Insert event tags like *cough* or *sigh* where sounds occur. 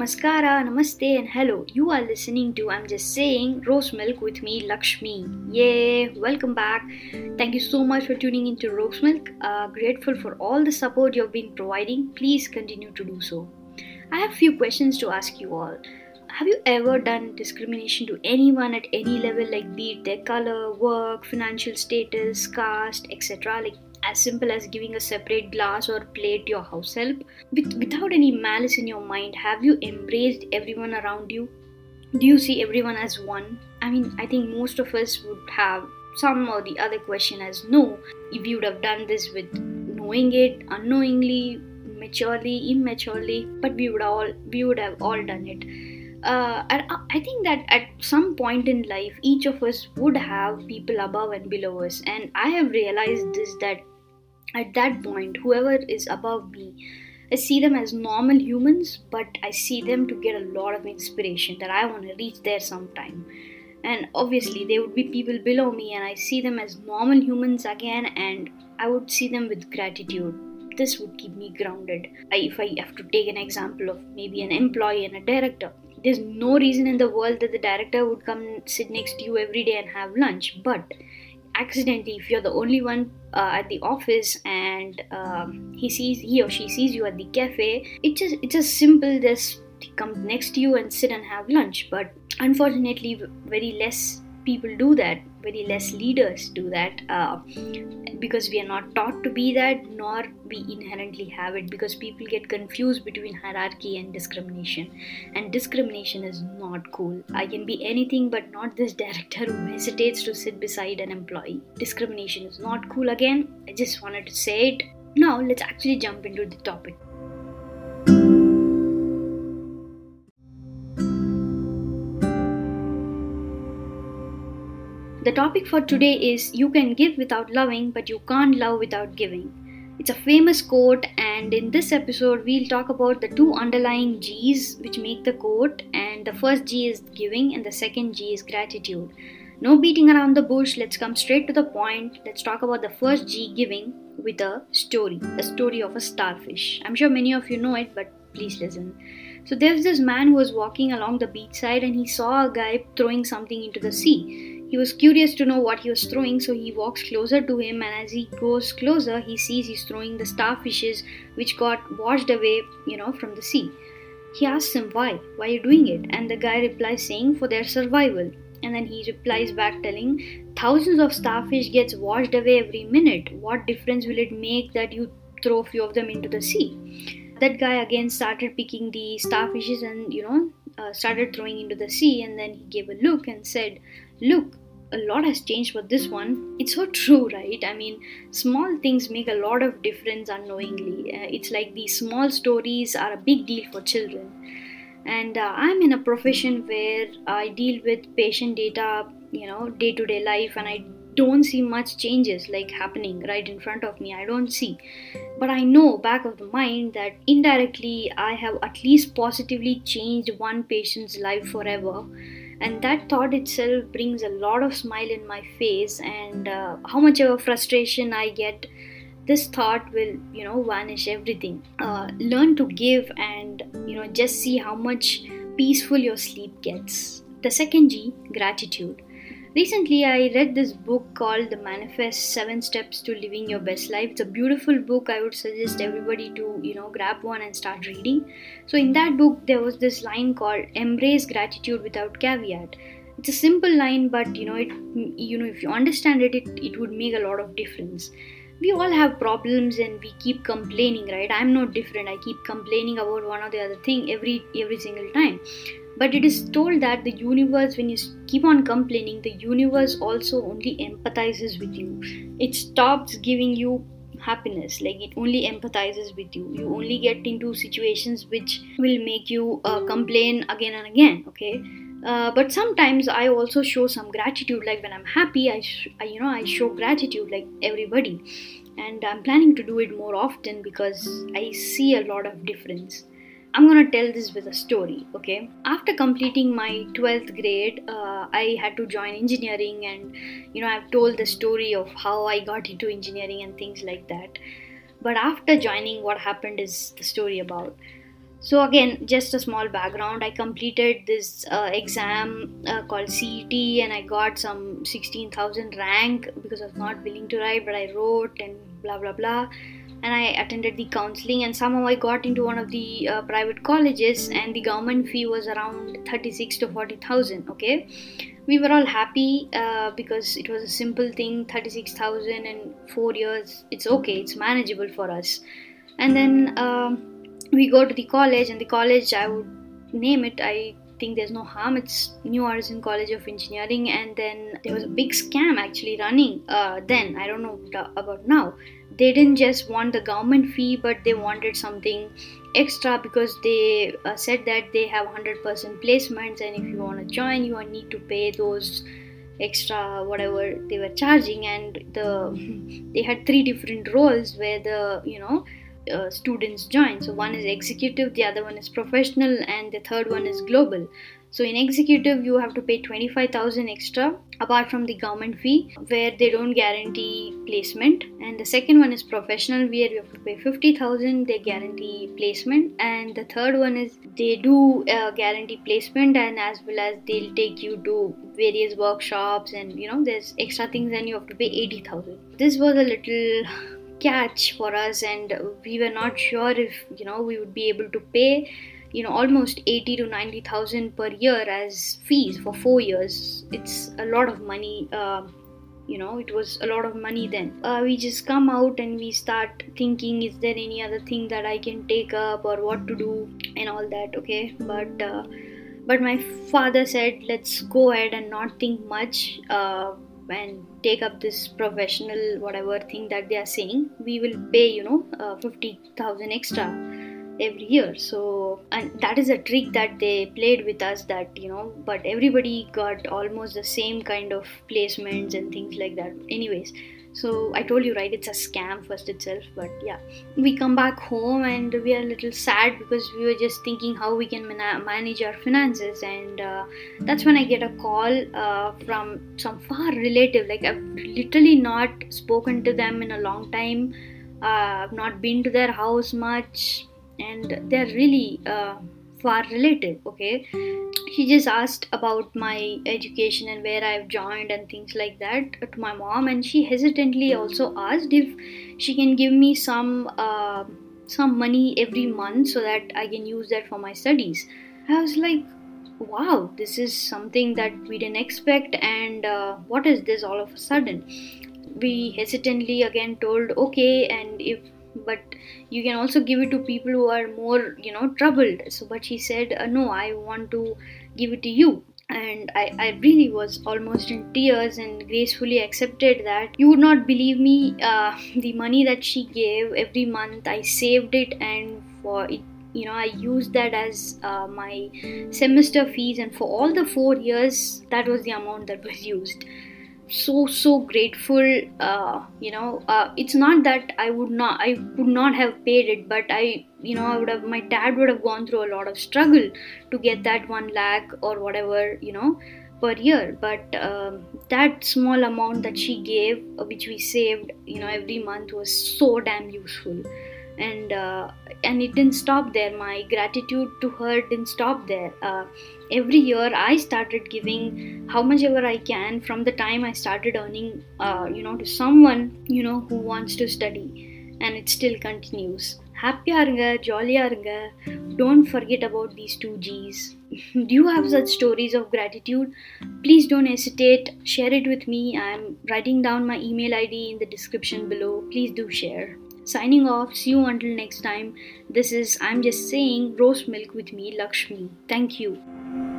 Namaskara, Namaste, and hello. You are listening to I'm Just Saying Rose Milk with me, Lakshmi. Yay! Welcome back. Thank you so much for tuning into Rose Milk. Uh, grateful for all the support you've been providing. Please continue to do so. I have few questions to ask you all. Have you ever done discrimination to anyone at any level, like be it their color, work, financial status, caste, etc.? Like as simple as giving a separate glass or plate to your house help. With, without any malice in your mind have you embraced everyone around you? Do you see everyone as one? I mean i think most of us would have some or the other question as no if you would have done this with knowing it unknowingly maturely immaturely but we would all we would have all done it. Uh, I think that at some point in life, each of us would have people above and below us, and I have realized this that at that point, whoever is above me, I see them as normal humans, but I see them to get a lot of inspiration that I want to reach there sometime. And obviously, there would be people below me, and I see them as normal humans again, and I would see them with gratitude. This would keep me grounded. I, if I have to take an example of maybe an employee and a director, there's no reason in the world that the director would come sit next to you every day and have lunch, but accidentally if you're the only one uh, at the office and um, he sees he or she sees you at the cafe it just it's just simple just come next to you and sit and have lunch. But unfortunately very less people do that very less leaders do that uh, because we are not taught to be that nor we inherently have it because people get confused between hierarchy and discrimination. And discrimination is not cool. I can be anything but not this director who hesitates to sit beside an employee. Discrimination is not cool. Again i just wanted to say it. Now let's actually jump into the topic The topic for today is You can give without loving, but you can't love without giving. It's a famous quote, and in this episode, we'll talk about the two underlying G's which make the quote. And the first G is giving, and the second G is gratitude. No beating around the bush, let's come straight to the point. Let's talk about the first G, giving, with a story a story of a starfish. I'm sure many of you know it, but please listen. So, there's this man who was walking along the beachside and he saw a guy throwing something into the sea he was curious to know what he was throwing, so he walks closer to him, and as he goes closer, he sees he's throwing the starfishes which got washed away, you know, from the sea. He asks him why, why are you doing it? And the guy replies saying for their survival. And then he replies back telling thousands of starfish gets washed away every minute. What difference will it make that you throw a few of them into the sea? That guy again started picking the starfishes and you know uh, started throwing into the sea and then he gave a look and said, Look, a lot has changed for this one. It's so *laughs* true, right? I mean, small things make a lot of difference unknowingly. Uh, it's like these small stories are a big deal for children. And uh, I'm in a profession where I deal with patient data, you know, day to day life, and I don't see much changes like happening right in front of me. I don't see. But I know back of the mind that indirectly I have at least positively changed one patient's life forever. And that thought itself brings a lot of smile in my face and uh, how much of frustration i get. This thought will you know vanish everything. Uh, learn to give and you know just see how much peaceful your sleep gets. The second g gratitude Recently, I read this book called The Manifest Seven Steps to Living Your Best Life. It's a beautiful book. I would suggest everybody to, you know, grab one and start reading. So, in that book, there was this line called Embrace Gratitude Without Caveat. It's a simple line, but you know, it, you know, if you understand it, it, it would make a lot of difference we all have problems and we keep complaining right? I'm not different. I keep complaining about one or the other thing every every single time. But it is told that the universe, when you keep on complaining, the universe also only empathizes with you. It stops giving you happiness like it only empathizes with you. You only get into situations which will make you uh, complain again and again okay uh, but sometimes i also show some gratitude like when i'm happy I, sh- I you know i show gratitude like everybody and i'm planning to do it more often because i see a lot of difference I'm gonna tell this with a story, okay? After completing my 12th grade, uh, I had to join engineering, and you know, I've told the story of how I got into engineering and things like that. But after joining, what happened is the story about. So again just a small background. I completed this uh, exam uh, called cet and i got some 16000 rank because i was not willing to write but i wrote and blah blah blah. And i attended the counseling and somehow i got into one of the uh, private colleges and the government fee was around 36 to 40000 okay? We were all happy uh, because it was a simple thing 36000 in 4 years it's okay it's manageable for us. And then um, we go to the college and the college i would name it i think there's no harm. It's new horizon college of engineering and then there was a big scam actually running uh, then. I don't know about now. They didn't just want the government fee but they wanted something extra because they uh, said that they have 100% placements and if you want to join you need to pay those extra whatever they were charging. And the *laughs* they had three different roles where the you know uh, students join. So one is executive, the other one is professional, and the third one is global. So in executive, you have to pay 25,000 extra apart from the government fee where they don't guarantee placement. And the second one is professional where you have to pay 50,000, they guarantee placement. And the third one is they do uh, guarantee placement and as well as they'll take you to various workshops and you know there's extra things and you have to pay 80,000. This was a little catch for us and we were not sure if you know we would be able to pay you know almost 80 to 90000 per year as fees for 4 years. It's a lot of money uh, you know it was a lot of money then. Uh, we just come out and we start thinking is there any other thing that i can take up or what to do and all that okay? But uh, but my father said let's go ahead and not think much. Uh, and take up this professional whatever thing that they are saying we will pay you know uh, 50000 extra every year. So and that is a trick that they played with us that you know but everybody got almost the same kind of placements and things like that. Anyways so i told you right it's a scam first itself but yeah. We come back home and we are a little sad because we were just thinking how we can man- manage our finances and uh, that's when i get a call uh, from some far relative. Like i've literally not spoken to them in a long time. Uh, i've not been to their house much and they're really uh, far related okay he just asked about my education and where I've joined and things like that to my mom, and she hesitantly also asked if she can give me some uh, some money every month so that I can use that for my studies. I was like, wow, this is something that we didn't expect, and uh, what is this all of a sudden? We hesitantly again told okay, and if but you can also give it to people who are more you know troubled. So but she said uh, no i want to give it to you. And I, I really was almost in tears and gracefully accepted that. You would not believe me uh, *laughs* the money that she gave every month i saved it and for it you know i used that as uh, my semester fees and for all the four years that was the amount that was used so so grateful uh, you know uh, it's not that i would not i would not have paid it but i you know i would have my dad would have gone through a lot of struggle to get that one lakh or whatever you know per year. But um, that small amount that she gave uh, which we saved you know every month was so damn useful and uh, and it didn't stop there my gratitude to her didn't stop there uh, every year i started giving how much ever i can from the time i started earning uh, you know to someone you know who wants to study and it still continues ஹாப்பியாக இருங்க ஜாலியாக இருங்க don't forget about these two ஜீஸ் *laughs* do you have such stories of gratitude please don't hesitate share it with me i'm writing down my email id in the description below please do share signing off. See you until next time. This is i'm just saying rose milk with me lakshmi. Thank you